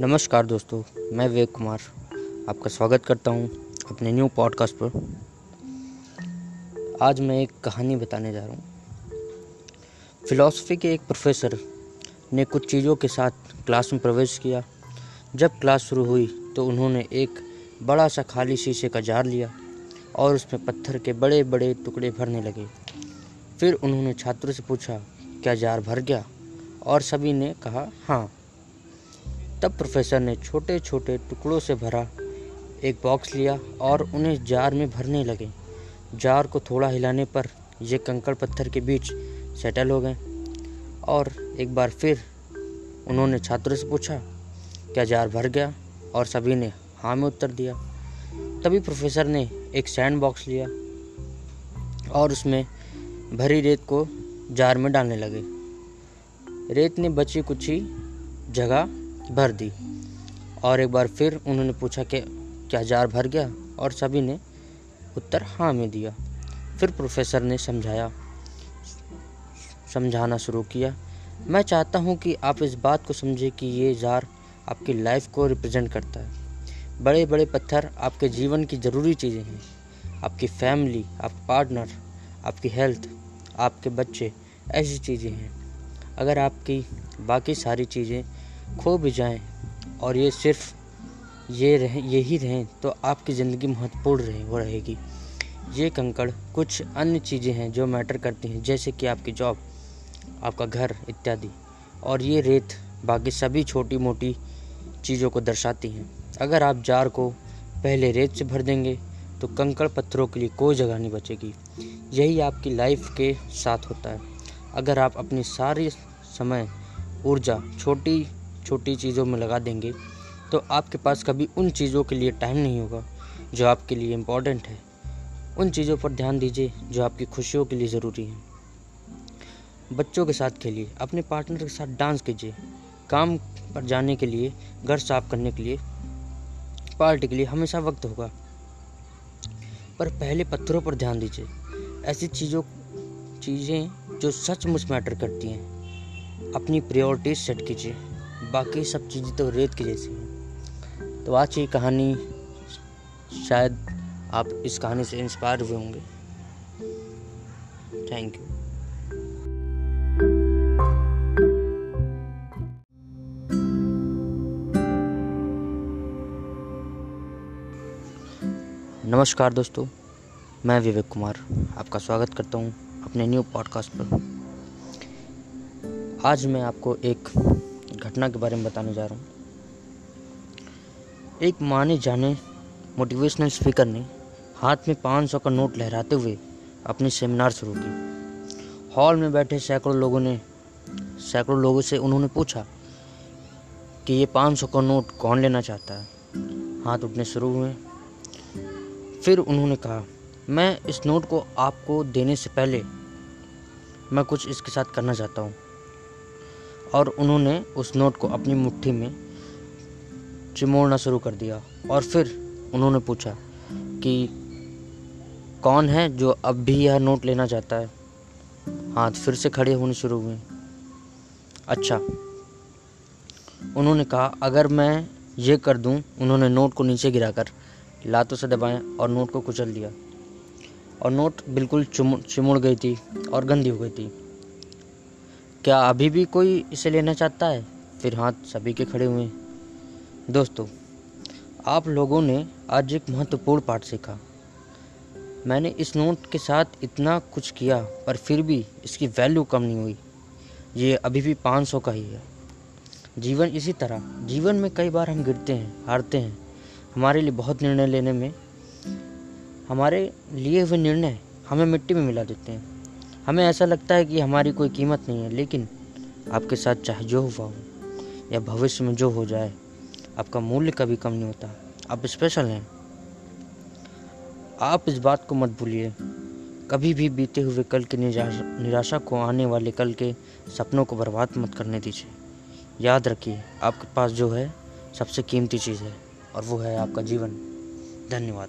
नमस्कार दोस्तों, मैं विवेक कुमार। आपका स्वागत करता हूँ अपने न्यू पॉडकास्ट पर। आज मैं एक कहानी बताने जा रहा हूँ। फिलॉसफी के एक प्रोफेसर ने कुछ चीज़ों के साथ क्लास में प्रवेश किया। जब क्लास शुरू हुई तो उन्होंने एक बड़ा सा खाली शीशे का जार लिया और उसमें पत्थर के बड़े बड़े टुकड़े भरने लगे। फिर उन्होंने छात्रों से पूछा, क्या जार भर गया? और सभी ने कहा हाँ। तब प्रोफेसर ने छोटे छोटे टुकड़ों से भरा एक बॉक्स लिया और उन्हें जार में भरने लगे। जार को थोड़ा हिलाने पर ये कंकड़ पत्थर के बीच सेटल हो गए और एक बार फिर उन्होंने छात्रों से पूछा, क्या जार भर गया? और सभी ने हाँ में उत्तर दिया। तभी प्रोफेसर ने एक सैंड बॉक्स लिया और उसमें भरी रेत को जार में डालने लगे। रेत ने बची कुछ ही जगह भर दी। और एक बार फिर उन्होंने पूछा कि, क्या जार भर गया? और सभी ने उत्तर हाँ में दिया। फिर प्रोफेसर ने समझाया, समझाना शुरू किया, मैं चाहता हूँ कि आप इस बात को समझें कि ये जार आपकी लाइफ को रिप्रेजेंट करता है। बड़े बड़े पत्थर आपके जीवन की ज़रूरी चीज़ें हैं। आपकी फैमिली आपका पार्टनर, आपकी हेल्थ, आपके बच्चे, ऐसी चीज़ें हैं। अगर आपकी बाकी सारी चीज़ें खो भी जाएँ और ये सिर्फ़ ये रहे, यही रहें तो आपकी ज़िंदगी महत्वपूर्ण रहे, वो रहेगी। ये कंकड़ कुछ अन्य चीज़ें हैं जो मैटर करती हैं, जैसे कि आपकी जॉब, आपका घर इत्यादि। और ये रेत बाकी सभी छोटी मोटी चीज़ों को दर्शाती हैं। अगर आप जार को पहले रेत से भर देंगे तो कंकड़ पत्थरों के लिए कोई जगह नहीं बचेगी। यही आपकी लाइफ के साथ होता है। अगर आप अपनी सारी समय, ऊर्जा, छोटी छोटी चीज़ों में लगा देंगे तो आपके पास कभी उन चीज़ों के लिए टाइम नहीं होगा, जो आपके लिए इम्पोर्टेंट है। उन चीज़ों पर ध्यान दीजिए, जो आपकी खुशियों के लिए ज़रूरी हैं। बच्चों के साथ खेलिए, अपने पार्टनर के साथ डांस कीजिए। काम पर जाने के लिए, घर साफ़ करने के लिए, पार्टी के लिए हमेशा वक्त होगा। पर पहले पत्थरों पर ध्यान दीजिए। ऐसी चीज़ों, चीज़ें जो सचमुच मैटर करती हैं। अपनी प्रायोरिटीज सेट कीजिए। बाकी सब चीज़ें तो रेत की जैसी हैं। तो आज की कहानी शायद आप इस कहानी से इंस्पायर हुए होंगे। थैंक यू नमस्कार दोस्तों, मैं विवेक कुमार आपका स्वागत करता हूँ अपने न्यू पॉडकास्ट पर। आज मैं आपको एक घटना के बारे में बताने जा रहा हूँ। एक माने जाने मोटिवेशनल स्पीकर ने हाथ में पाँच सौ का नोट लहराते हुए अपनी सेमिनार शुरू की। हॉल में बैठे सैकड़ों लोगों ने, सैकड़ों लोगों से उन्होंने पूछा कि ये पाँच सौ का नोट कौन लेना चाहता है? हाथ उठने शुरू हुए। फिर उन्होंने कहा, मैं इस नोट को आपको देने से पहले मैं कुछ इसके साथ करना चाहता हूँ। और उन्होंने उस नोट को अपनी मुट्ठी में चिमोड़ना शुरू कर दिया। और फिर उन्होंने पूछा कि कौन है जो अब भी यह नोट लेना चाहता है? हाथ फिर से खड़े होने शुरू हुए। अच्छा। उन्होंने कहा, अगर मैं ये कर दूँ, उन्होंने नोट को नीचे गिराकर लातों से दबाया और नोट को कुचल दिया। और नोट बिल्कुल चिमुड़ गई थी और गंदी हो गई थी। क्या अभी भी कोई इसे लेना चाहता है? फिर हाथ सभी के खड़े हुए। दोस्तों, आप लोगों ने आज एक महत्वपूर्ण पाठ सीखा। मैंने इस नोट के साथ इतना कुछ किया, पर फिर भी इसकी वैल्यू कम नहीं हुई। ये अभी भी पाँच सौ का ही है। जीवन इसी तरह। जीवन में कई बार हम गिरते हैं, हारते हैं। हमारे लिए बहुत निर्णय लेने में, हमारे लिए हुए निर्णय हमें मिट्टी में मिला देते हैं। हमें ऐसा लगता है कि हमारी कोई कीमत नहीं है, लेकिन आपके साथ चाहे जो हुआ हो, या भविष्य में जो हो जाए, आपका मूल्य कभी कम नहीं होता। आप स्पेशल हैं। आप इस बात को मत भूलिए। कभी भी बीते हुए कल की निराशा को आने वाले कल के सपनों को बर्बाद मत करने दीजिए। याद रखिए, आपके पास जो है, सबसे कीमती चीज़ है, और वो है आपका जीवन। धन्यवाद।